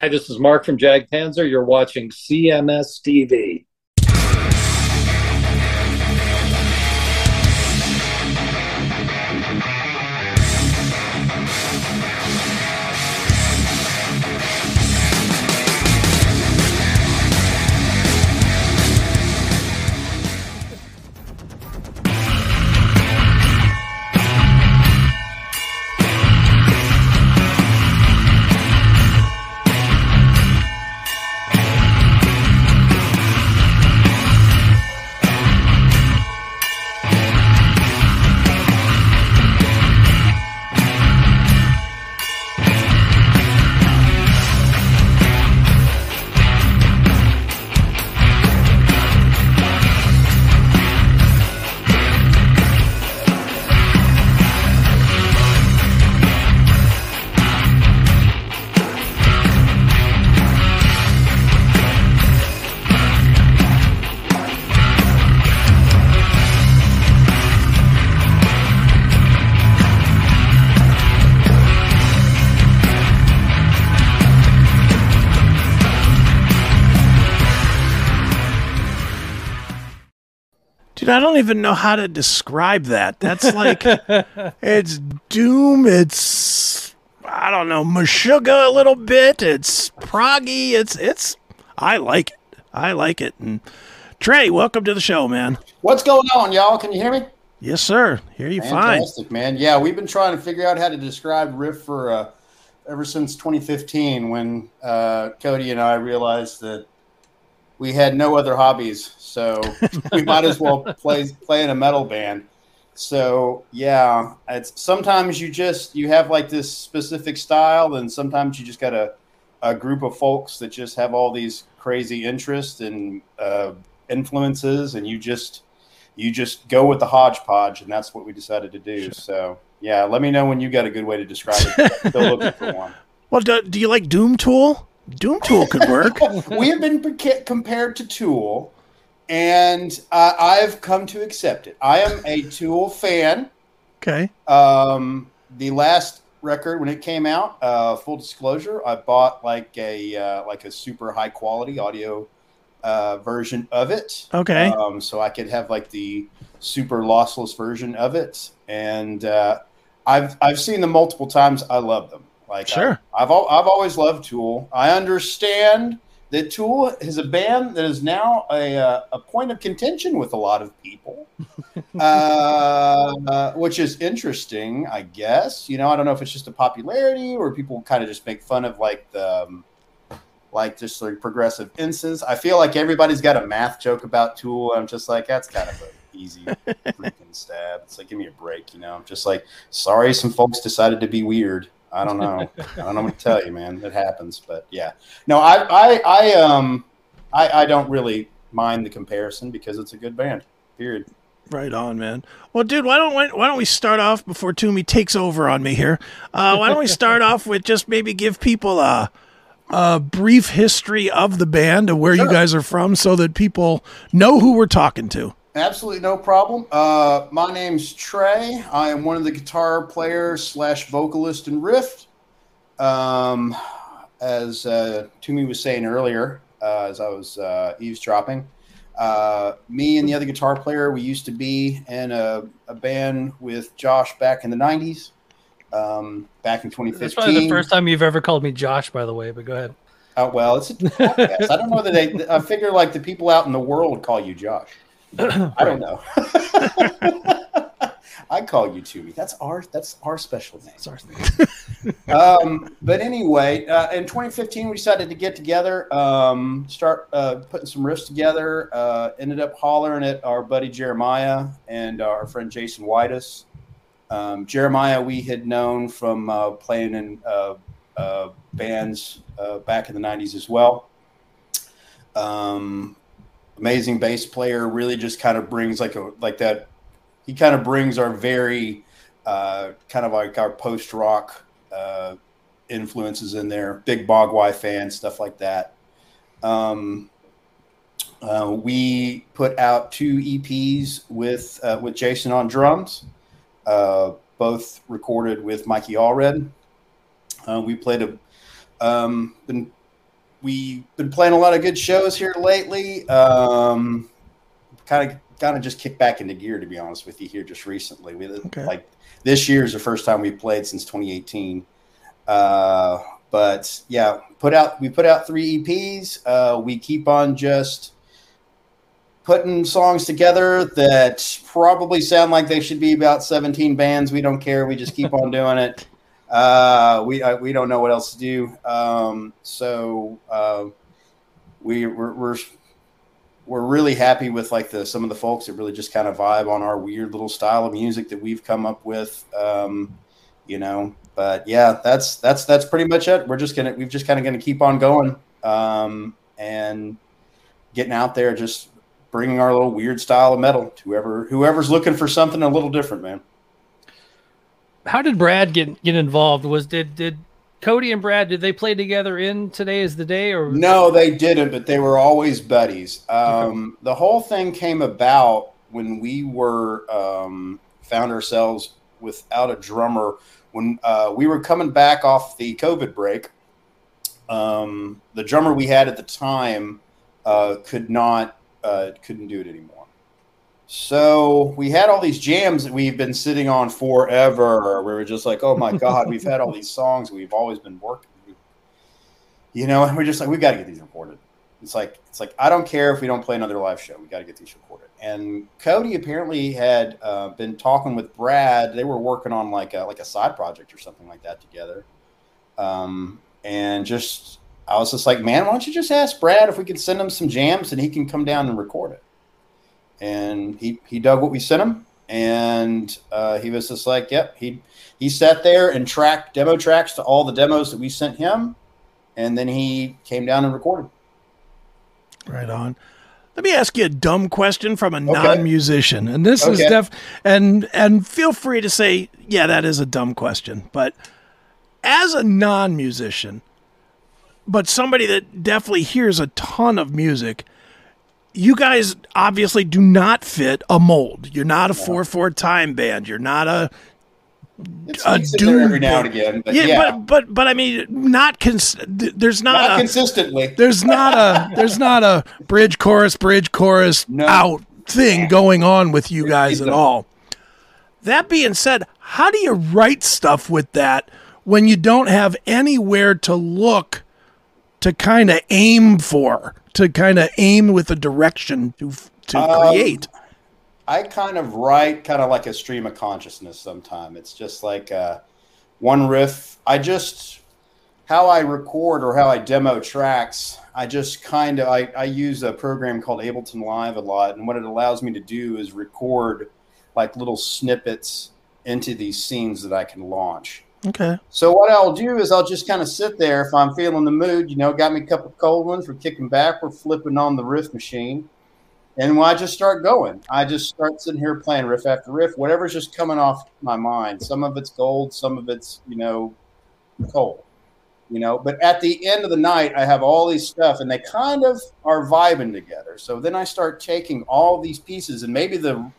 Hi, this is Mark from Jag Panzer. You're watching CMS TV. Dude, I don't even know how to describe that. That's like it's doom. It's I don't know, Meshuggah a little bit. It's proggy. It's it's. I like it. I like it. And Trey, welcome to the show, man. What's going on, y'all? Can you hear me? Yes, sir. Hear you fine. Fantastic, man. Yeah, we've been trying to figure out how to describe Rifft for uh, ever since 2015 when uh, Cody and I realized that we had no other hobbies, so we might as well play play in a metal band. So yeah, it's sometimes you just you have like this specific style, and sometimes you just got a a group of folks that just have all these crazy interests and uh, influences, and you just you just go with the hodgepodge, and that's what we decided to do. So yeah, let me know when you got a good way to describe it. Still looking for one. Well, do, do you like Doom Tool? Doom Tool could work. we have been compared to Tool, and uh, I've come to accept it. I am a Tool fan. okay. Um, the last record when it came out, uh, full disclosure, I bought like a uh, like a super high quality audio uh, version of it. Okay. Um, so I could have like the super lossless version of it, and uh, I've I've seen them multiple times. I love them. Like Sure. I, have I've always loved Tool. I understand that Tool is a band that is now a uh, a point of contention with a lot of people, uh, uh, which is interesting, I guess. You know, I don't know if it's just a popularity or people kind of just make fun of like the. Um, like just like progressive instance. I feel like everybody's got a math joke about Tool. I'm just like, that's kind of an easy freaking stab. It's like, give me a break, you know. I'm just like, sorry, some folks decided to be weird. I don't know. I don't know what to tell you, man. It happens, but yeah. No, I, I, I, um, I, I don't really mind the comparison because it's a good band. Period. Right on, man. Well, dude, why don't why, why don't we start off before Toomey takes over on me here? Uh, why don't we start off with just maybe give people a a brief history of the band and where you guys are from, so that people know who we're talking to. Absolutely no problem. Uh, my name's Trey. I am one of the guitar players slash vocalist in Rifft. Um, as uh, Toomey was saying earlier, uh, as I was uh, eavesdropping, uh, me and the other guitar player, we used to be in a, a band with Josh back in the '90s. Um, back in 2015. That's probably the first time you've ever called me Josh, by the way. But go ahead. Oh, well, it's a podcast. I don't know that they. I figure like the people out in the world call you Josh. I don't know. I call you Toomey. That's our that's our special name. Um, but anyway, uh, in 2015, we decided to get together, um, start uh, putting some riffs together. Uh, ended up hollering at our buddy Jeremiah and our friend Jason Whitus. Um, Jeremiah, we had known from uh, playing in uh, uh, bands uh, back in the 90s as well. Um, amazing bass player, really just kind of brings like a like that. He kind of brings our very uh, kind of like our post rock uh, influences in there. Big Mogwai fan, stuff like that. Um, uh, we put out two EPs with uh, with Jason on drums, uh, both recorded with Mikey Allred. Uh, we played a um, been we've been playing a lot of good shows here lately. Um, kind of kind of just kicked back into gear to be honest with you here just recently. We Okay. like this year is the first time we've played since 2018. Uh, but yeah, put out we put out three EPs. Uh, we keep on just putting songs together that probably sound like they should be about 17 bands. We don't care. We just keep on doing it. Uh, we uh, we don't know what else to do. Um, so uh, we we're, we're we're really happy with like the some of the folks that really just kind of vibe on our weird little style of music that we've come up with. Um, you know, but yeah, that's that's that's pretty much it. We're just gonna we've just kind of gonna keep on going um, and getting out there, just bringing our little weird style of metal to whoever whoever's looking for something a little different, man. How did Brad get get involved? Was did did Cody and Brad did they play together in Today Is the Day or No, they didn't, but they were always buddies. Um, The whole thing came about when we were um, found ourselves without a drummer. When uh, we were coming back off the COVID break, um, the drummer we had at the time uh, could not uh, couldn't do it anymore. So we had all these jams that we've been sitting on forever. We were just like, oh my god, we've had all these songs we've always been working. You know, and we're just like, we got to get these recorded. It's like, it's like I don't care if we don't play another live show. We got to get these recorded. And Cody apparently had uh, been talking with Brad. They were working on like a like a side project or something like that together. Um, and just I was just like, man, why don't you just ask Brad if we could send him some jams and he can come down and record it. And he he dug what we sent him, and uh, he was just like, yep. He he sat there and tracked demo tracks to all the demos that we sent him, and then he came down and recorded. Right on. Let me ask you a dumb question from a non-musician, and this is Okay. def and and feel free to say, yeah, that is a dumb question. But as a non-musician, but somebody that definitely hears a ton of music, you guys obviously do not fit a mold. You're not a four-four time band. You're not a It's A there every doom now and again, but yeah, yeah, but but but I mean, not cons- There's not, not a consistently. there's not a there's not a bridge chorus bridge chorus No. out thing going on with you guys at all that being said how do you write stuff with that when you don't have anywhere to look to kind of aim for to kind of aim with a direction to to Um, create I kind of write kind of like a stream of consciousness sometime. It's just like uh, one riff. I just, how I record or how I demo tracks, I just kind of, I, I use a program called Ableton Live a lot. And what it allows me to do is record like little snippets into these scenes that I can launch. Okay So what I'll do is I'll just kind of sit there if I'm feeling the mood, you know, got me a couple of cold ones, we're kicking back, we're flipping on the riff machine. And when I just start going, I just start sitting here playing riff after riff, whatever's just coming off my mind. Some of it's gold, some of it's, you know, cold. You know, but at the end of the night, I have all these stuff and they kind of are vibing together. So then I start taking all these pieces and maybe the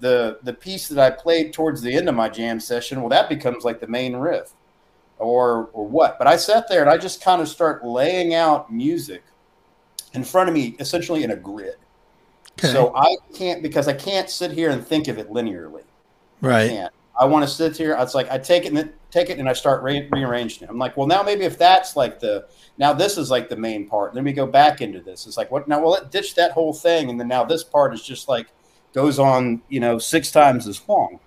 the the piece that I played towards the end of my jam session, well, that becomes like the main riff or or what. But I sat there and I just kind of start laying out music in front of me, essentially in a grid. Okay. So I can't because I can't sit here and think of it linearly. I right can't. I want to sit here. It's like I take it and take it and I start re- rearranging it. I'm like, well, now maybe if that's like the now this is like the main part. Then we go back into this. It's like what now? Well, let ditch that whole thing, and then now this part is just like goes on, you know, six times as long.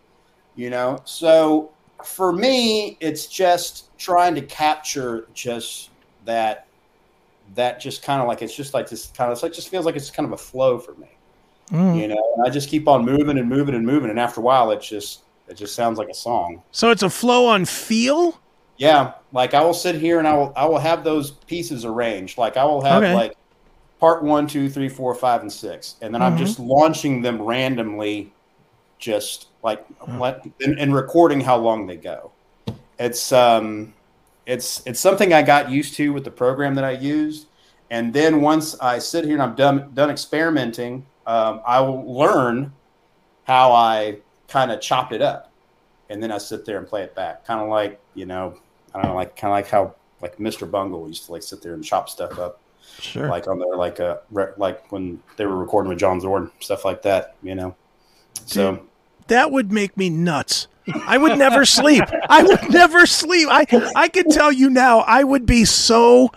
You know, so for me, it's just trying to capture just that that just kind of like it's just like this kind of it's like just feels like it's kind of a flow for me Mm. you know and i just keep on moving and moving and moving and after a while it just it just sounds like a song so it's a flow on feel yeah like i will sit here and i will i will have those pieces arranged like i will have Okay. like part one two three four five and six. And then i'm Mhm. just launching them randomly just like let and, and recording how long they go. It's um it's it's something i got used to with the program that i used. And then once i sit here and i'm done done experimenting um, i will learn how i kind of chop it up. And then i sit there and play it back. Kind of like you know i don't know like kind of like how like Mr. Bungle used to like sit there and chop stuff up, Sure. like on there, like uh, re- like when they were recording with John Zorn, stuff like that, you know. So that would make me nuts. I would never sleep. I would never sleep. I I can tell you now, I would be so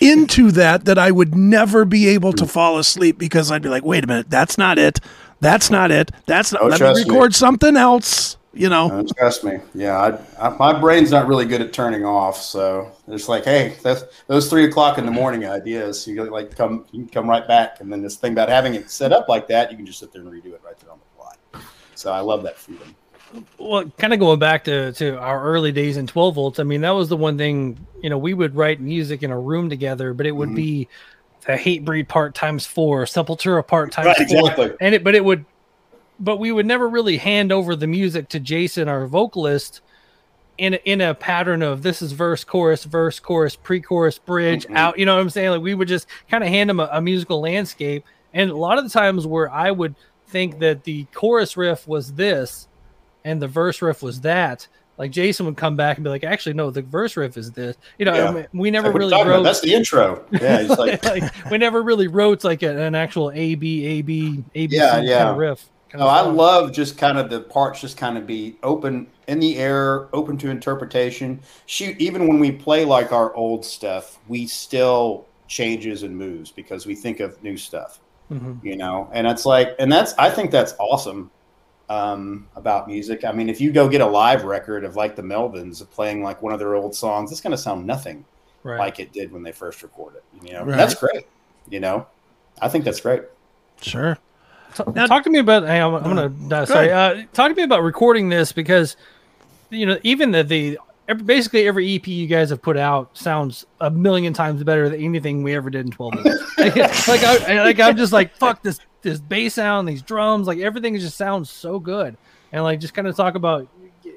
into that that I would never be able to fall asleep because I'd be like, wait a minute, that's not it. That's not it. That's not. Oh, let me trust me. record something else. You know. uh, trust me, yeah, I, I, my brain's not really good at turning off. So it's like, hey, that's those three o'clock in the morning ideas. You like come, you can come right back, and then this thing about having it set up like that, you can just sit there and redo it right there on the fly. So I love that freedom. well, kind of going back to, to our early days in 12 volts, I mean, that was the one thing, you know, we would write music in a room together, but it would Mhm. be the Hatebreed part times four, Sepultura part times Right, four. exactly. And it, but it would, but we would never really hand over the music to Jason, our vocalist, in a, in a pattern of this is verse, chorus, verse, chorus, pre-chorus, bridge, Mhm. out. You know what I'm saying? Like we would just kind of hand him a, a musical landscape, and a lot of the times where I would think that the chorus riff was this, and the verse riff was that. Like Jason would come back and be like, "Actually, no, the verse riff is this." You know, Yeah. I mean, we never Like, what are you really wrote. That's the intro. Yeah, he's like, like, we never really wrote like a, an actual A B A B A B Yeah, kind of riff. No, I love just kind of the parts just kind of be open in the air, open to interpretation. Shoot, even when we play like our old stuff, we still changes and moves because we think of new stuff, Mhm. you know. And it's like, and that's I think that's awesome um, about music. I mean, if you go get a live record of like the Melvins playing like one of their old songs, it's going to sound nothing right. like it did when they first recorded. You know, Right. that's great. You know, I think that's great. Sure. T- Now- talk to me about. Hey, I'm, I'm gonna. Uh, sorry. Uh, talk to me about recording this because, you know, even the the every, basically every EP you guys have put out sounds a million times better than anything we ever did in 12 minutes. like, like I like I'm just like fuck this this bass sound, these drums, like everything just sounds so good. And like just kind of talk about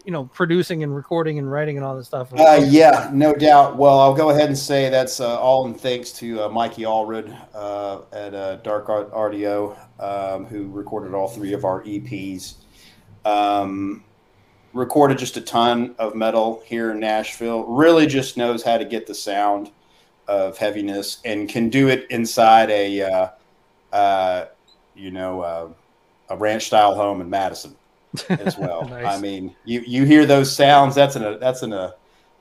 you know producing and recording and writing and all this stuff. Uh, yeah, no doubt. Well, I'll go ahead and say that's uh, all in thanks to uh, Mikey Allred uh, at uh, Dark Art Audio, um, who recorded all three of our EPs. Um, recorded just a ton of metal here in Nashville. Really just knows how to get the sound of heaviness and can do it inside a, uh, you know, a ranch style home in Madison as well. Nice. I mean, you you hear those sounds. That's in a that's in a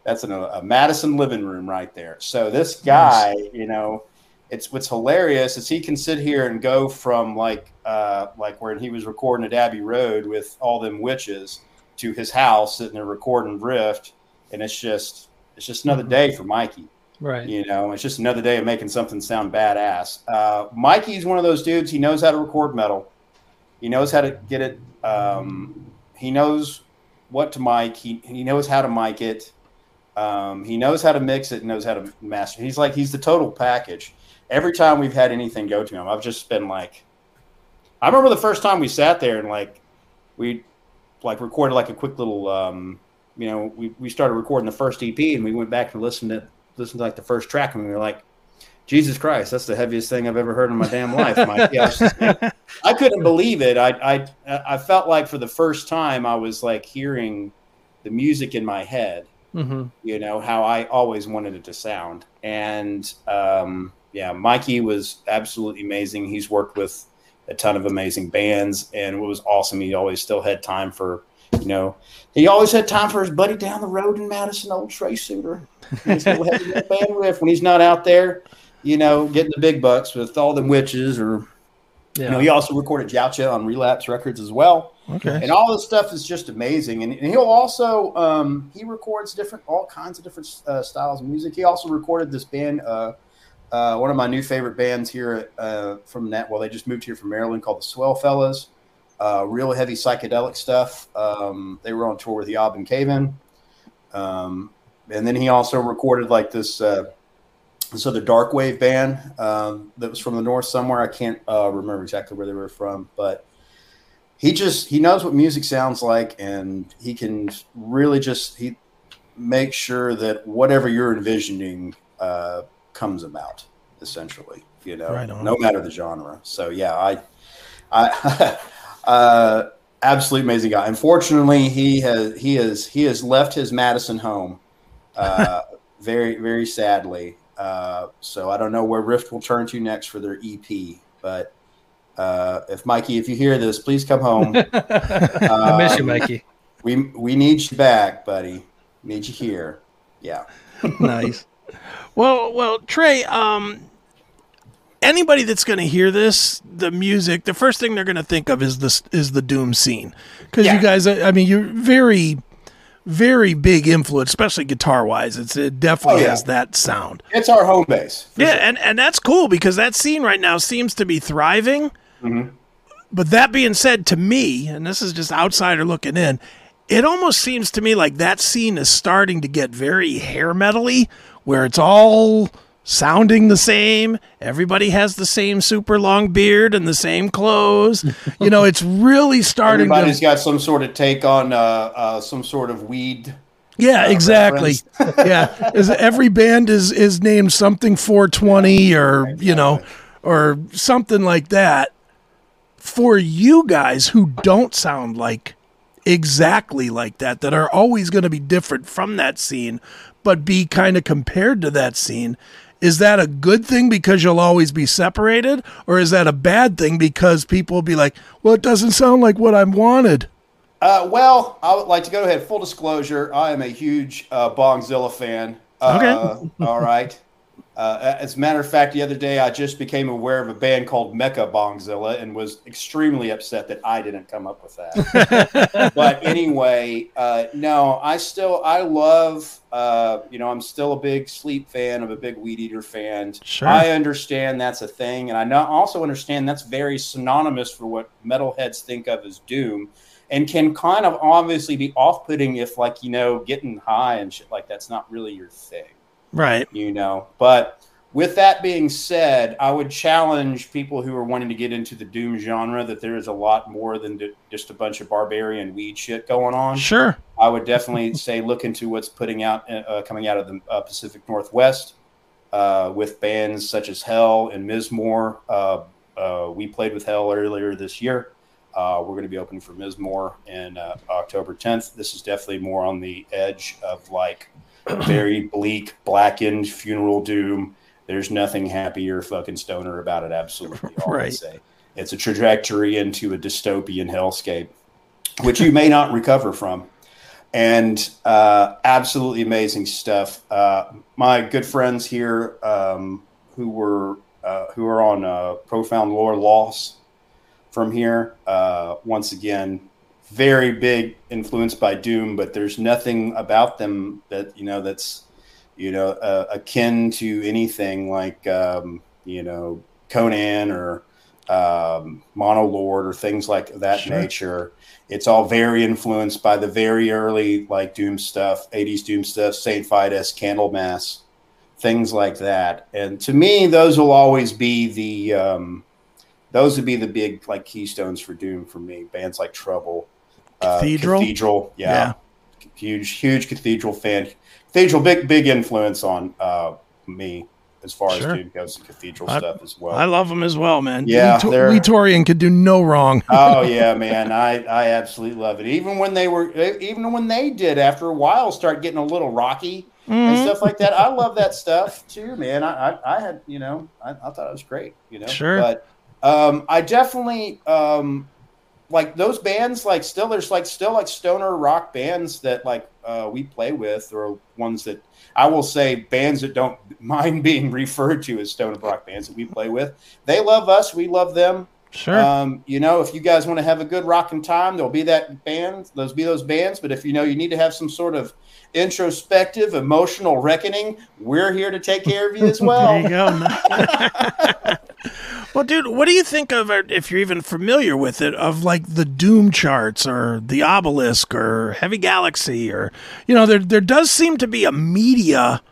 that's in a, Madison living room right there. So this guy, you know, it's what's hilarious is he can sit here and go from like uh, like where he was recording at Abbey Road with all them witches to his house sitting there recording Rifft, and it's just it's just another day for Mikey. right. You know, it's just another day of making something sound badass. Uh, Mikey's one of those dudes. He knows how to record metal. He knows how to get it. Um, he knows what to mic. He he knows how to mic it. Um, he knows how to mix it. Knows how to master. He's like he's the total package. Every time we've had anything go to him, I've just been like, I remember the first time we sat there and like we like recorded like a quick little um, you know we, we started recording the first ep and we went back and listened to listened to like the first track and we were like jesus christ that's the heaviest thing i've ever heard in my damn life Mike. Yeah, I, I couldn't believe it. I, I i felt like for the first time i was like hearing the music in my head hmm you know how i always wanted it to sound. And um, yeah mikey was absolutely amazing. He's worked with a ton of amazing bands. And what was awesome he always still had time for you know he always had time for his buddy down the road in madison old trey suiter He's still had that band Rifft when he's not out there you know getting the big bucks with all them witches or Yeah. you know he also recorded Yautja on relapse records as well Okay. and all this stuff is just amazing. And, and he'll also um, he records different all kinds of different uh, styles of music. He also recorded this band, uh, uh, one of my new favorite bands here uh, from that. Well, they just moved here from Maryland called the Swell Fellas. Uh, real heavy psychedelic stuff. Um, they were on tour with Yob and Caven. Um, and then he also recorded like this uh, the dark wave band um, that was from the north somewhere. I can't uh, remember exactly where they were from, but he just he knows what music sounds like and he can really just he make sure that whatever you're envisioning uh, comes about essentially you know Right no matter the genre so yeah i i uh, absolutely amazing guy unfortunately he has he has he has left his madison home uh, very very sadly. Uh, so I don't know where Rifft will turn to next for their EP, but uh, if Mikey, if you hear this, please come home. I miss you, Mikey. We we need you back, buddy. Need you here. Yeah. nice. Well, well, Trey. Um, anybody that's going to hear this, the music, the first thing they're going to think of is this is the Doom scene because Yeah. you guys. I mean, you're very, very big influence, especially guitar wise. It's it definitely Oh, yeah. has that sound. It's our home base. Yeah, sure. and and that's cool because that scene right now seems to be thriving. Mhm. But that being said, to me, and this is just outsider looking in, it almost seems to me like that scene is starting to get very hair metally, where it's all sounding the same. Everybody has the same super long beard and the same clothes. you know, it's really starting Everybody's to. got some sort of take on uh, uh, some sort of weed. Yeah, uh, exactly. yeah, is every band is is named something 420 or you know or something like that. For you guys who don't sound like exactly like that, that are always going to be different from that scene, but be kind of compared to that scene. Is that a good thing because you'll always be separated, or is that a bad thing because people will be like, "Well, it doesn't sound like what I wanted." Uh, well, I would like to go ahead. Full disclosure: I am a huge uh, Bongzilla fan. Uh, Okay. all right. Uh, as a matter of fact, the other day I just became aware of a band called Mecha Bongzilla and was extremely upset that I didn't come up with that. but anyway, uh, no, I still I love. Uh, you know, I'm still a big Sleep fan. I'm a big Weed Eater fan. Sure. I understand that's a thing, and I know, also understand that's very synonymous for what metalheads think of as doom, and can kind of obviously be off-putting if, like, you know, getting high and shit like that's not really your thing Right. you know. But with that being said, I would challenge people who are wanting to get into the doom genre that there is a lot more than just a bunch of barbarian weed shit going on. Sure. I would definitely say look into what's putting out uh, coming out of the uh, Pacific Northwest uh, with bands such as Hell and Mizmor. Uh, uh, we played with Hell earlier this year. Uh, we're going to be opening for Mizmor in uh, October 10th. This is definitely more on the edge of like very bleak, blackened funeral doom. There's nothing happier fucking stoner about it. Absolutely, all I Right. say. It's a trajectory into a dystopian hellscape, which you may not recover from and uh, absolutely amazing stuff. Uh, my good friends here, um, who were uh, who are on uh, Profound Lore Loss from here, uh, once again, very big influenced by Doom, but there's nothing about them that you know that's you know uh, akin to anything like um, you know Conan or um, Monolord or things like that Sure. nature. It's all very influenced by the very early like Doom stuff, 80s Doom stuff, Saint Vitus, Candlemass, things like that. And to me, those will always be the um, those would be the big like keystones for Doom for me. Bands like Trouble, uh, Cathedral? Cathedral, yeah. huge, huge Cathedral fan. Cathedral, big, big influence on uh, me as far Sure. as Doom goes. Cathedral I- stuff as well. I love them as well, man. Yeah, Lee, Lee Dorrian could do no wrong. oh yeah, man, I I absolutely love it. Even when they were, even when they did, after a while, start getting a little rocky and Mhm. stuff like that. I love that stuff too, man. I I, I had, you know, I, I thought it was great, you know. Sure. But um, I definitely um, like those bands. Like still, there's like still like stoner rock bands that like uh, we play with, or ones that I will say bands that don't mind being referred to as stoner rock bands that we play with. They love us, we love them. Sure. Um, you know, if you guys want to have a good rocking time, there'll be that band, those be those bands. But if you know you need to have some sort of introspective, emotional reckoning, we're here to take care of you as there well. you go. well, dude, what do you think of if you're even familiar with it, of like the Doom charts or the Obelisk or Heavy Galaxy or, you know, there there does seem to be a media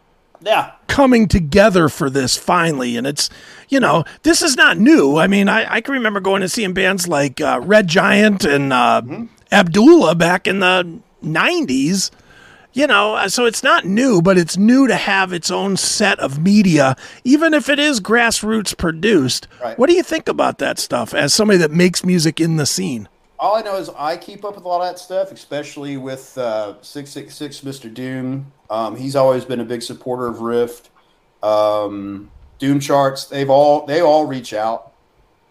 yeah, coming together for this finally and it's you know this is not new i mean i, I can remember going and seeing bands like uh, red giant and uh, abdullah back in the 90s you know uh, so it's not new but it's new to have its own set of media even if it is grassroots produced Right. what do you think about that stuff as somebody that makes music in the scene all I know is I keep up with a lot of that stuff, especially with uh, six six six Mr. Doom. Um, he's always been a big supporter of Rifft. Um, Doom charts, they've all they all reach out,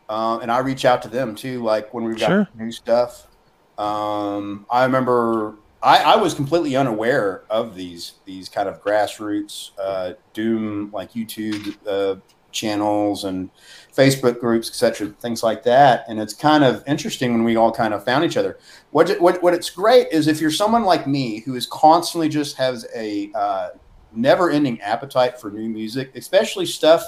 uh, and I reach out to them too. Like when we've got Sure. new stuff. Um, I remember I, I was completely unaware of these these kind of grassroots uh, Doom like YouTube uh, channels and Facebook groups, etc., things like that. And it's kind of interesting when we all kind of found each other. What what what it's great is if you're someone like me who is constantly just has a uh, never-ending appetite for new music, especially stuff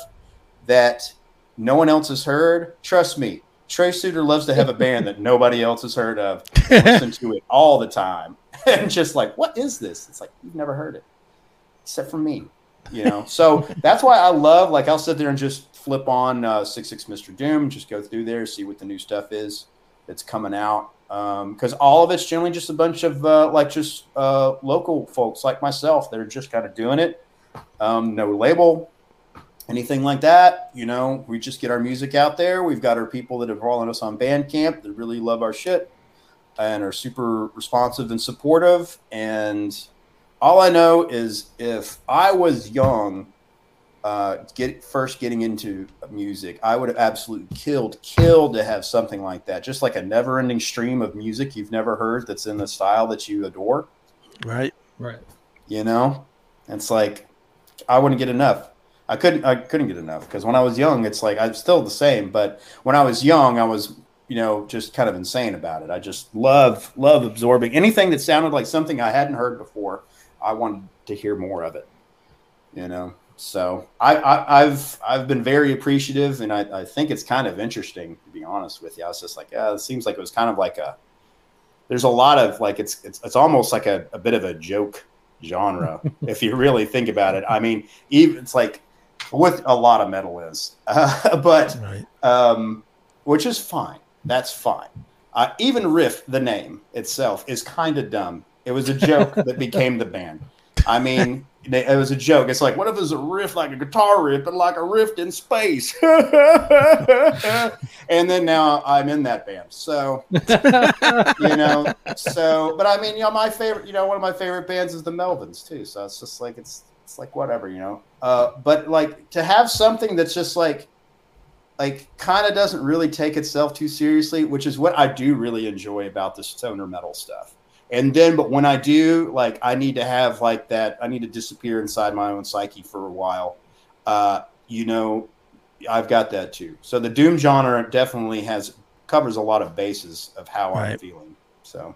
that no one else has heard. Trust me, Trey Suiter loves to have a band that nobody else has heard of. Listen to it all the time, and just like, what is this? It's like you've never heard it, except for me you know? So that's why i love like i'll sit there and just flip on uh, 66 mr doom just go through there see what the new stuff is that's coming out. Because all of it's generally just a bunch of uh, like just uh, local folks like myself that are just kind of doing it. Um, no label anything like that you know? We just get our music out there. We've got our people that have followed us on bandcamp that really love our shit and are super responsive and supportive and all I know is if I was young, uh, get first getting into music, I would have absolutely killed, killed to have something like that. Just like a never-ending stream of music you've never heard that's in the style that you adore. Right. Right. You know, it's like I wouldn't get enough. I couldn't. I couldn't get enough because when I was young, it's like I'm still the same. But when I was young, I was you know just kind of insane about it. I just love love absorbing anything that sounded like something I hadn't heard before. I wanted to hear more of it. You know, so I, I I've I've been very appreciative, and I, I think it's kind of interesting to be honest with you. I was just like, yeah, it seems like it was kind of like a. There's a lot of like it's it's it's almost like a, a bit of a joke genre if you really think about it. I mean, even it's like what a lot of metal is, uh, but Right. um, which is fine. That's fine. Uh, even Rifft, the name itself, is kind of dumb. It was a joke that became the band. I mean, it was a joke. It's like, what if it was a riff like a guitar riff, but like a rift in space? and then now I'm in that band. So, you know, so, but I mean, you know, my favorite, you know, one of my favorite bands is the Melvins too. So it's just like, it's, it's like whatever, you know. Uh, but like to have something that's just like, like kind of doesn't really take itself too seriously, which is what I do really enjoy about the stoner metal stuff. And then, but when I do, like, I need to have like that. I need to disappear inside my own psyche for a while. Uh, you know, I've got that too. So the doom genre definitely has covers a lot of bases of how I'm feeling. So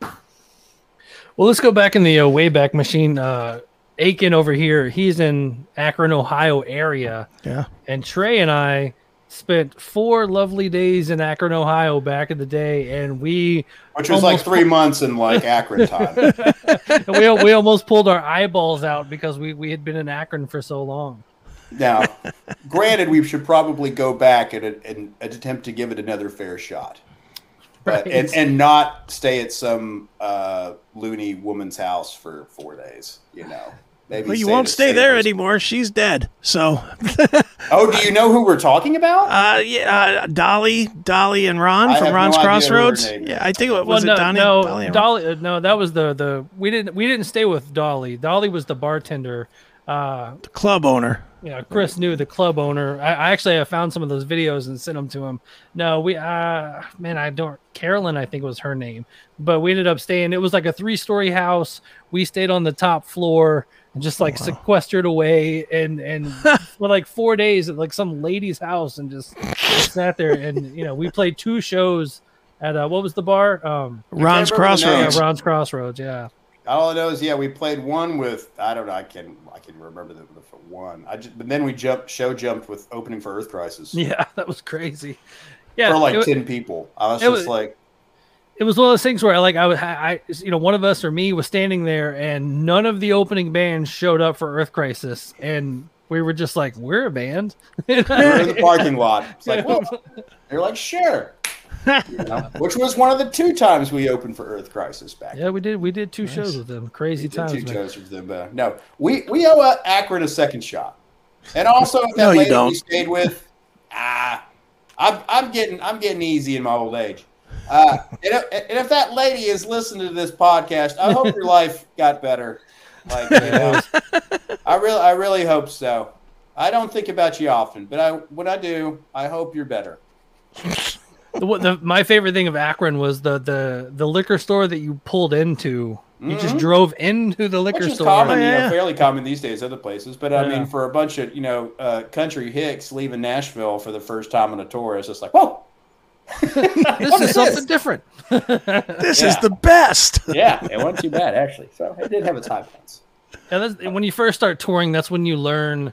Well, let's go back in the uh, Wayback Machine. Uh, Akin over here, he's in Akron, Ohio area, Yeah. and Trey and I spent four lovely days in Akron, Ohio back in the day, and we which was like three months in like Akron time. we we almost pulled our eyeballs out because we we had been in Akron for so long. now, granted, we should probably go back and, and attempt to give it another fair shot. But, Right. and, and not stay at some uh, loony woman's house for four days, you know. Maybe Well, you won't stay there Savers. anymore. She's dead. So, Oh, do you know who we're talking about? uh, yeah, uh, Dolly, Dolly, and Ron I from have no Ron's idea who her Crossroads. Yeah, I think it was well, it no, Donnie, no, Dolly. Dolly, uh, no, that was the the we didn't we didn't stay with Dolly. Dolly was the bartender. Uh, the club owner. yeah, Chris knew the club owner. I, I actually have found some of those videos and sent them to him. No, we, uh, man, I don't. Carolyn, I think was her name, but we ended up staying. It was like a three-story house. We stayed on the top floor and just like sequestered away, and and for like four days at like some lady's house, and just, just sat there. And you know, we played two shows at uh, what was the bar? Um, Ron's remember the yeah. Crossroads. Ron's Crossroads. Yeah. All I know is, yeah, we played one with I don't know, I can I can remember the, the one. I just, but then we jumped show jumped with opening for Earth Crisis Yeah, that was crazy. Yeah, for like it- ten people. I was just was- like, it was one of those things where like I was, I you know one of us or me was standing there and none of the opening bands showed up for Earth Crisis and we were just like we're a band. we were in the parking lot. It's like, well, they're like, sure. You know? Which was one of the two times we opened for Earth Crisis back. yeah, we did we did two shows with them. Crazy We did times. two man. shows with them. Uh, no, we we owe uh, Akron a second shot, and also that No, you lady don't. we stayed with. Ah, I'm I'm getting I'm getting easy in my old age. Uh, and, if, and if that lady is listening to this podcast, I hope your life got better. Like, you know, I really, I really hope so. I don't think about you often, but I, when I do, I hope you're better. The, the, my favorite thing of Akron was the, the, the liquor store that you pulled into. You just Mhm. drove into the liquor Which is store. common, Oh, you know, yeah. fairly common these days, other places. But I mean, for a bunch of you know uh, country hicks leaving Nashville for the first time on a tour, it's just like, whoa, This What is is something this? different. This is the best. yeah, it wasn't too bad actually. So it did have its high points. Yeah, that's, when you first start touring, that's when you learn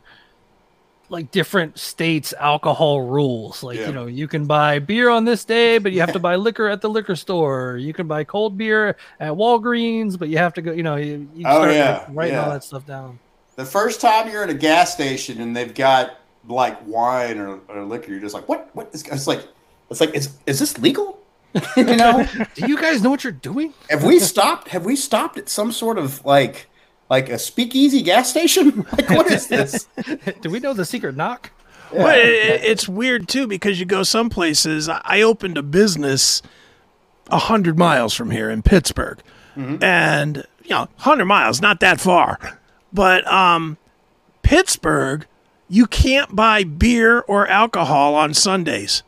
like different states' alcohol rules. Like Yeah. you know, you can buy beer on this day, but you have to buy liquor at the liquor store. You can buy cold beer at Walgreens, but you have to go. You know, you, you Oh, start like, yeah, writing all that stuff down. The first time you're at a gas station and they've got like wine or, or liquor, you're just like, what? What is? It's like, it's like, is is this legal? you know, Do you guys know what you're doing? have we stopped? Have we stopped at some sort of like like a speakeasy gas station? Like, what is this? Do we know the secret knock? But it, it's weird too because you go some places. I I opened a business a hundred miles from here in Pittsburgh, and you know, hundred miles, not that far, but um, Pittsburgh, you can't buy beer or alcohol on Sundays.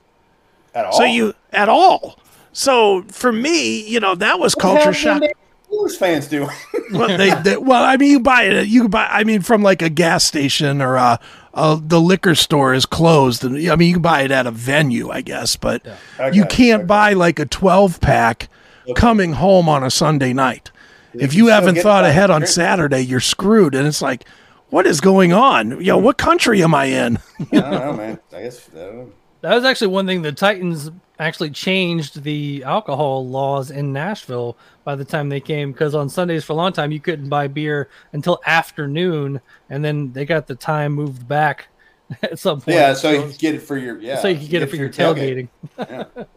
At all? So you at all. So for me, you know, that was What culture shock. Blues fans do. well, they, they, well, I mean, you buy it. You buy. I mean, from like a gas station or a, a the liquor store is closed, and I mean, you can buy it at a venue, I guess, but you Okay, can't okay. buy like a twelve pack coming home on a Sunday night. If you haven't thought ahead on. Saturday, you're screwed, and it's like, what is going on? Yo, what country am I in? I don't know, man. I guess. I. That was actually one thing the Titans actually changed the alcohol laws in Nashville by the time they came because on Sundays for a long time you couldn't buy beer until afternoon and then they got the time moved back at some point. Yeah, so you can get it for your yeah. so you can get it for your tailgating.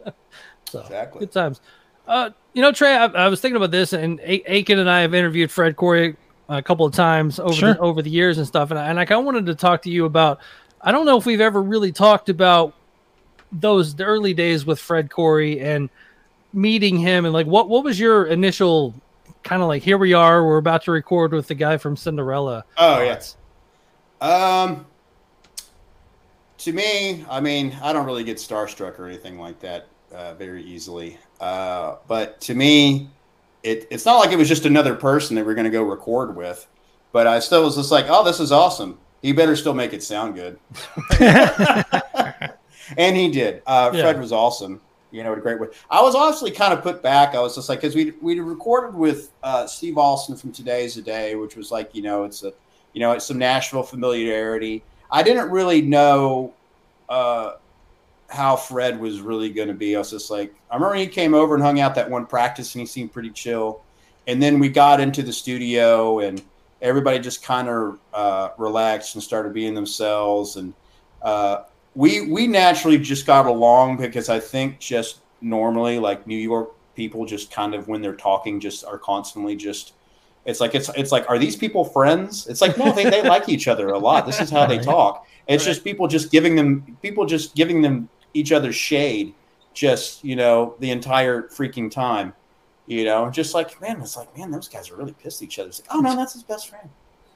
so Exactly. good times. Uh, you know, Trey, I, I was thinking about this, and A- Akin and I have interviewed Fred Coury a couple of times over Sure. the, over the years and stuff, and I, and I kind of wanted to talk to you about. I don't know if we've ever really talked about those the early days with Fred Coury and meeting him, and like what what was your initial kind of like? Here we are, we're about to record with the guy from Cinderella. Oh yes. Um. To me, I mean, I don't really get starstruck or anything like that uh, very easily. Uh, but to me, it, it's not like it was just another person that we're going to go record with. But I still was just like, oh, this is awesome. He better still make it sound good. and he did. Uh, Yeah. Fred was awesome. You know, a great way. I was honestly kind of put back. I was just like, because we we recorded with uh, Steve Austin from Today's a Day, which was like, you know, it's a, you know, it's some Nashville familiarity. I didn't really know uh, how Fred was really going to be. I was just like, I remember he came over and hung out that one practice, and he seemed pretty chill. And then we got into the studio, and everybody just kind of uh, relaxed and started being themselves. And uh, we we naturally just got along because I think just normally, like New York people, just kind of when they're talking, just are constantly just. It's like it's it's like are these people friends? It's like no, they, they like each other a lot. This is how they talk. It's just people just giving them people just giving them each other shade, just you know the entire freaking time. You know, just like man, it's like man, those guys are really pissed at each other. It's like, oh no, that's his best friend.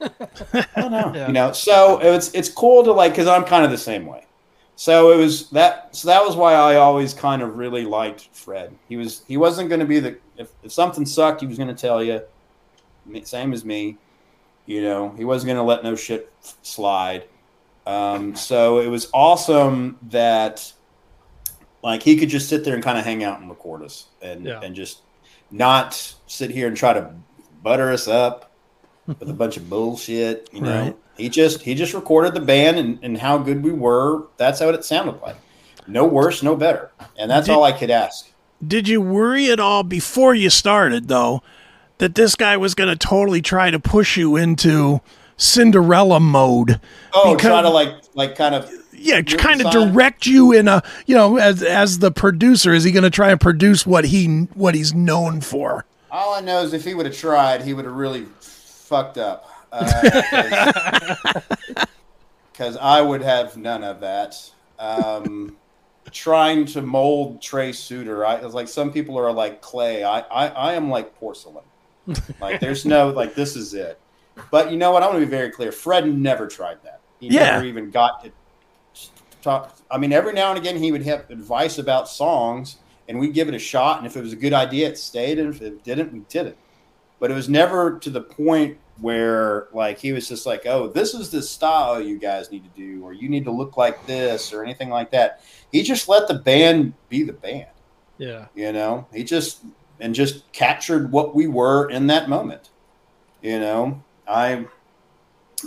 oh no, Yeah. you know. So it's it's cool to like because I'm kind of the same way. So it was that. So that was why I always kind of really liked Fred. He was he wasn't going to be the if, if something sucked, he was going to tell you. Same as me, you know. He wasn't going to let no shit slide. Um, so it was awesome that like he could just sit there and kind of hang out and record us and Yeah. and just not sit here and try to butter us up with a bunch of bullshit. You know, Right. he just he just recorded the band and, and how good we were. That's how it sounded like. No worse, no better, and that's Did- all I could ask. Did you worry at all before you started, though, that this guy was going to totally try to push you into Cinderella mode? Oh, Because- try to like like kind of Yeah, kind of direct you in a, you know, as as the producer, is he going to try and produce what he what he's known for? All I know is if he would have tried, he would have really fucked up. Because I would have none of that. Um, trying to mold Trey Suiter. I was like, some people are like clay. I, I, I am like porcelain. like, there's no like, this is it. But you know what? I want to be very clear. Fred never tried that. He Yeah. never even got to talk. I mean, every now and again, he would have advice about songs, and we'd give it a shot. And if it was a good idea, it stayed. And if it didn't, we didn't. But it was never to the point where like he was just like, "Oh, this is the style you guys need to do, or you need to look like this, or anything like that." He just let the band be the band. Yeah. You know, he just and just captured what we were in that moment. You know, I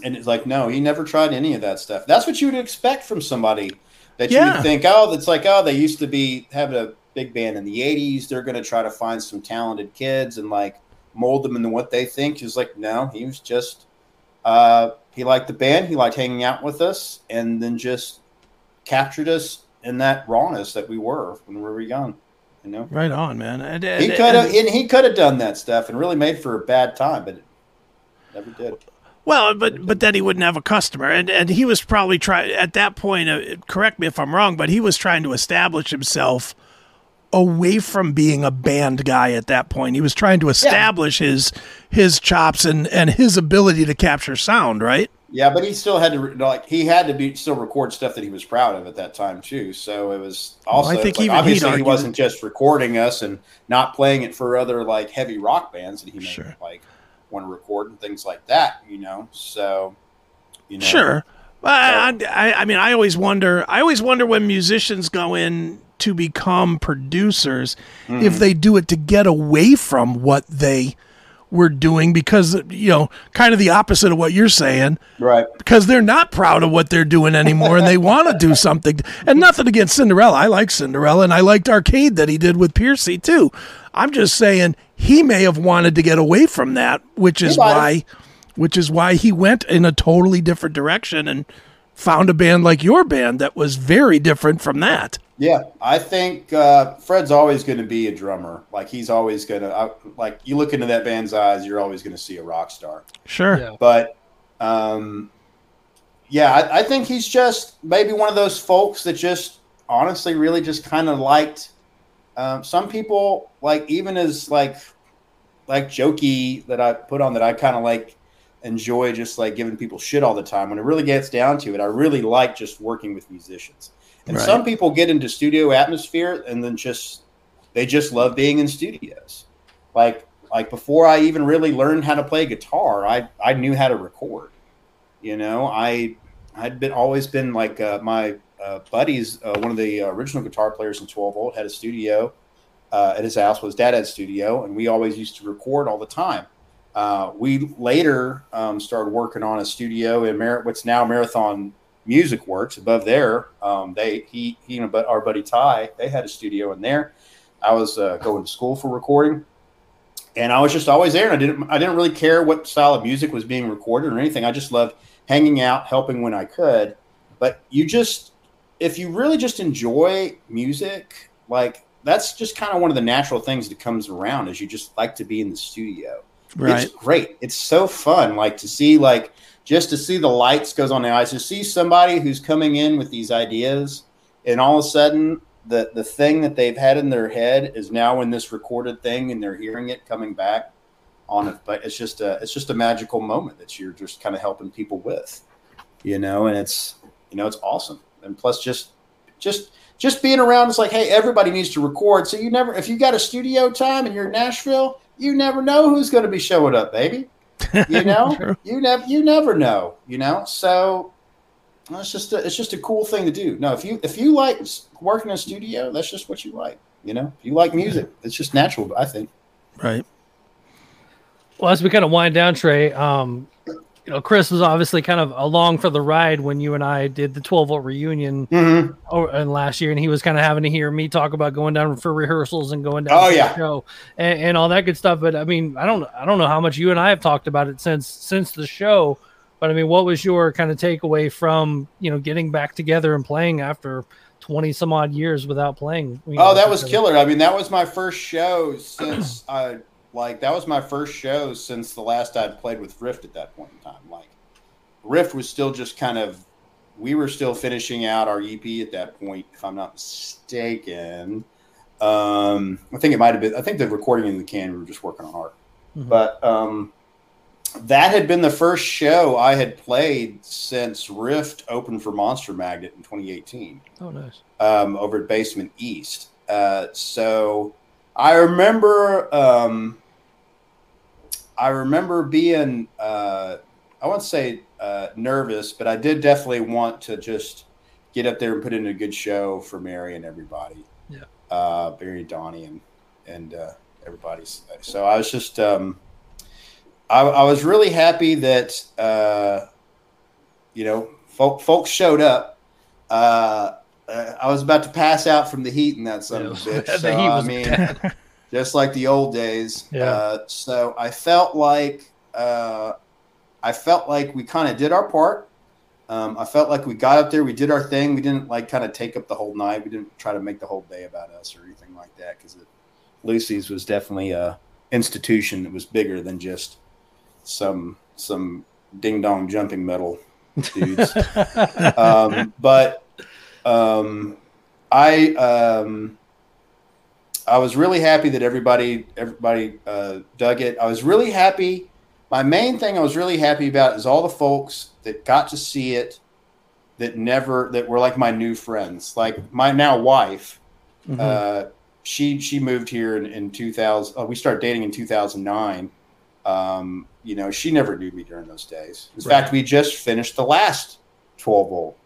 and it's like no, he never tried any of that stuff. That's what you would expect from somebody that you Yeah. would think, oh, that's like oh, they used to be having a big band in the '80s. They're going to try to find some talented kids and like mold them into what they think. He's like, no, he was just uh, he liked the band, he liked hanging out with us, and then just captured us in that rawness that we were when we were young. You know, Right on, man. And, he could have and- and he could have done that stuff and really made for a bad time, but it never did. Well, but but then he wouldn't have a customer, and and he was probably trying at that point. Uh, correct me if I'm wrong, but he was trying to establish himself away from being a band guy at that point. He was trying to establish his his chops and and his ability to capture sound. Right? Yeah, but he still had to like he had to be still record stuff that he was proud of at that time too. So it was also I think like, even obviously he wasn't just recording us and not playing it for other like heavy rock bands that he may Sure. like want to record and things like that. You know, so you know, Sure. I, I, I mean, I always wonder. I always wonder when musicians go in to become producers if they do it to get away from what they were doing because you know, kind of the opposite of what you're saying. right? Because they're not proud of what they're doing anymore, and they want to do something. And nothing against Cinderella. I like Cinderella, and I liked Arcade that he did with Pearcy too. I'm just saying he may have wanted to get away from that, which is why, which is why he went in a totally different direction and found a band like your band that was very different from that. Yeah, I think uh, Fred's always going to be a drummer. Like he's always going to like you look into that band's eyes, you're always going to see a rock star. Sure. Yeah. But um, yeah, I, I think he's just maybe one of those folks that just honestly really just kind of liked. Um, some people like even as like like jokey that I put on that I kind of like enjoy just like giving people shit all the time. When it really gets down to it, I really like just working with musicians. And Right. some people get into studio atmosphere and then just they just love being in studios. Like like before I even really learned how to play guitar, I I knew how to record. You know, I I'd been always been like uh, my uh, buddies. Uh, one of the original guitar players in 12 Volt had a studio uh, at his house. Was dad had studio, and we always used to record all the time. Uh, we later um, started working on a studio in Mar- what's now Marathon Music Works. Above there, um, they he he and our buddy Ty they had a studio in there. I was uh, going to school for recording, and I was just always there. And I didn't I didn't really care what style of music was being recorded or anything. I just loved hanging out, helping when I could. But you just if you really just enjoy music, like that's just kind of one of the natural things that comes around is you just like to be in the studio. Right. It's great. It's so fun, like to see like just to see the lights goes on the eyes, to see somebody who's coming in with these ideas, and all of a sudden the the thing that they've had in their head is now in this recorded thing, and they're hearing it coming back on it. But it's just a it's just a magical moment that you're just kind of helping people with, you know, and it's you know it's awesome. And plus, just just just being around, it's like, hey, everybody needs to record. So you never, if you got a studio time and you're in Nashville, you never know who's going to be showing up, baby. You know, you never, you never know. You know, so it's just, a, it's just a cool thing to do. No, if you, if you like working in a studio, that's just what you like. You know, if you like music, it's just natural. I think. Right. Well, as we kind of wind down, Trey, um, you know, Chris was obviously kind of along for the ride when you and I did the 12 volt reunion Mm-hmm. over and last year, and he was kind of having to hear me talk about going down for rehearsals and going down Oh, to yeah. the show and, and all that good stuff. But I mean, I don't, I don't know how much you and I have talked about it since since the show. But I mean, what was your kind of takeaway from you know getting back together and playing after 20 some odd years without playing? you know, Oh, that was killer. I mean, that was my first show since I like that was my first show since the last I'd played with Rifft at that point in time. Like Rifft was still just kind of we were still finishing out our EP at that point, if I'm not mistaken. Um, I think it might have been. I think the recording in the can. We were just working on art, Mhm. but um, that had been the first show I had played since Rifft opened for Monster Magnet in 2018 Oh, nice. um, over at Basement East. Uh, so I remember, um, I remember being, uh, I won't say uh, nervous, but I did definitely want to just get up there and put in a good show for Mary and everybody. Yeah. Uh, Barry, Donnie, and and uh, everybody's. So I was just, um, I, I was really happy that uh, you know, folk, folks showed up. Uh, uh, I was about to pass out from the heat in that son of a bitch. the So, heat I was mean, bad. just like the old days. Yeah. Uh, so I felt like uh, I felt like we kind of did our part. Um, I felt like we got up there, we did our thing. We didn't like kind of take up the whole night. We didn't try to make the whole day about us or anything like that because Lucy's was definitely a institution that was bigger than just some some ding dong jumping metal dudes um, but um, I um, I was really happy that everybody everybody uh, dug it. I was really happy. My main thing I was really happy about is all the folks that got to see it that never that were like my new friends, like my now wife. Mhm. Uh, she she moved here in, in 2000. Uh, we started dating in 2009. Um, you know, she never knew me during those days. In Right. fact, we just finished the last 12 volt,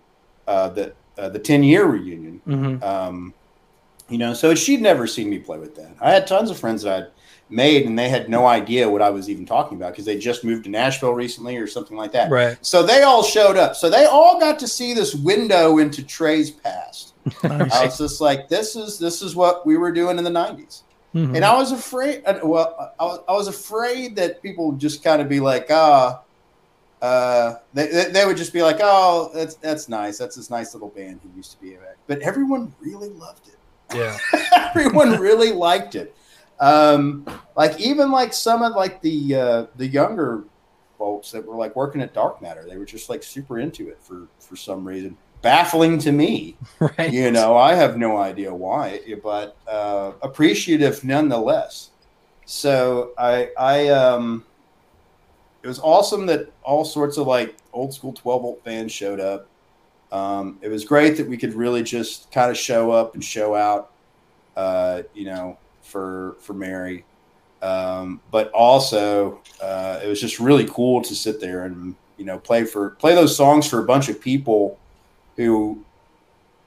uh, the uh, the 10 year reunion. Mhm. Um, you know, so she'd never seen me play with that. I had tons of friends that I'd made, and they had no idea what I was even talking about because they just moved to Nashville recently or something like that. Right. So they all showed up. So they all got to see this window into Trey's past. Nice. I was just like, this is this is what we were doing in the '90s, Mhm. and I was afraid. uh, Well, I was, I was afraid that people would just kind of be like, ah, uh, they, they would just be like, oh, that's that's nice. That's this nice little band he used to be in. But everyone really loved it. yeah. everyone really liked it. Um, like even like some of like the uh, the younger folks that were like working at Dark Matter, they were just like super into it for for some reason. Baffling to me, Right. you know. I have no idea why, but uh, appreciative nonetheless. So I I um, it was awesome that all sorts of like old school twelve volt fans showed up. Um, it was great that we could really just kind of show up and show out, uh, you know, for for Mary. Um, but also, uh, it was just really cool to sit there and you know play for play those songs for a bunch of people who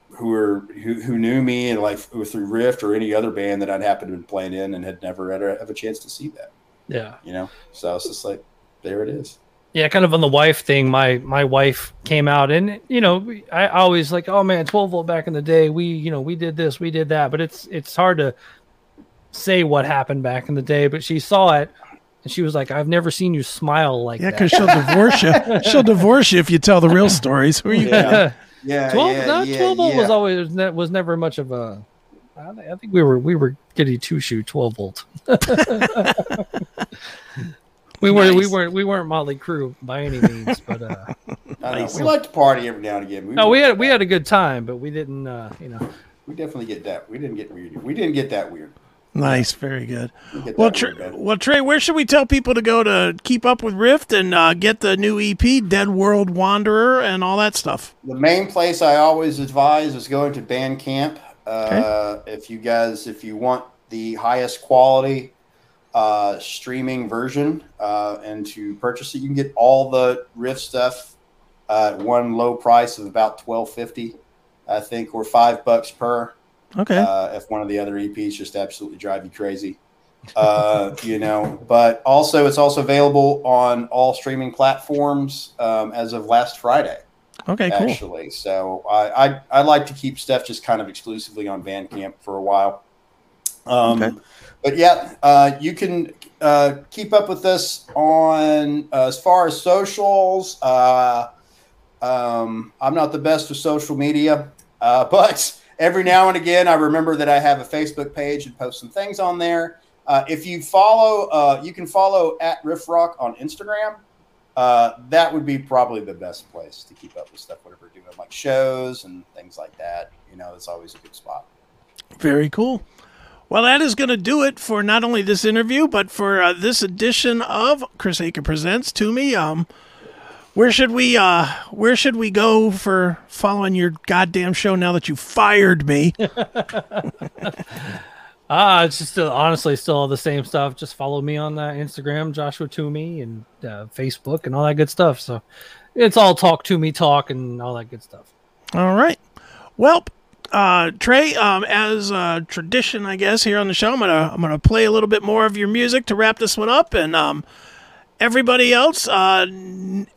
who were who, who knew me and like through Rifft or any other band that I'd happened to be playing in and had never had a, have a chance to see that. Yeah. You know, so I was just like, there it is. Yeah, kind of on the wife thing. My my wife came out, and you know, I always like, oh man, twelve volt back in the day. We you know we did this, we did that, but it's it's hard to say what happened back in the day. But she saw it, and she was like, I've never seen you smile like that. Yeah, that. because she'll divorce you. She'll divorce you if you tell the real stories. Who are you? Yeah. Yeah, twelve, yeah, no, yeah, twelve volt yeah. was always was never much of a. I think we were we were getting two shoe twelve volt. we weren't we weren't we weren't Motley Crue by any means, but uh, I know. We like to party every now and again. no, we had we had a good time, but we didn't. Uh, you know, we definitely get that. We didn't get weird. We didn't get that weird. Nice, very good. We Well, Trey, weird, well, Trey, where should we tell people to go to keep up with Rifft and uh, get the new EP, Dead World Wanderer, and all that stuff? The main place I always advise is going to Bandcamp. Uh, If you guys, if you want the highest quality uh, streaming version uh, and to purchase it, you can get all the Rifft stuff uh, at one low price of about twelve fifty, I think, or five bucks per. Okay. uh, if one of the other EPs just absolutely drive you crazy. Uh, you know, but also it's also available on all streaming platforms um, as of last Friday, okay, cool. actually. So I, I I like to keep stuff just kind of exclusively on Bandcamp for a while. Um, Okay. But yeah, uh, you can uh, keep up with us on uh, as far as socials. Uh, um, I'm not the best with social media, uh, but every now and again, I remember that I have a Facebook page and post some things on there. Uh, if you follow, you can follow at Riff Rock on Instagram. that would be probably the best place to keep up with stuff, whatever we're doing, like shows and things like that. You know, it's always a good spot. Very cool. Well, that is going to do it for not only this interview, but for uh, this edition of Chris Akin Presents Toomey. Um, where should we uh, where should we go for following your goddamn show now that you fired me? Ah, it's just still, honestly still all the same stuff. Just follow me on uh, Instagram, Joshua Toomey, and uh, Facebook, and all that good stuff. So it's all talk to me talk and all that good stuff. All right. Well, uh, Trey, um, as uh, tradition, I guess here on the show, I'm gonna I'm gonna play a little bit more of your music to wrap this one up, and um, everybody else, uh,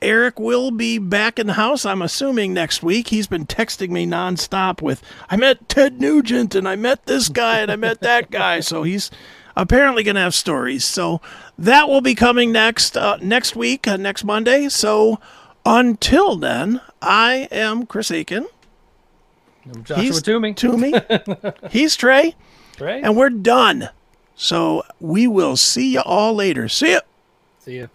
Eric will be back in the house. I'm assuming next week. He's been texting me nonstop with I met Ted Nugent and I met this guy and I met that guy, so he's apparently gonna have stories. So that will be coming next uh, next week, uh, next Monday. So until then, I am Chris Akin. I'm Joshua He's Toomey. Toomey. He's Trey. Right? And we're done. So we will see you all later. See ya. See ya.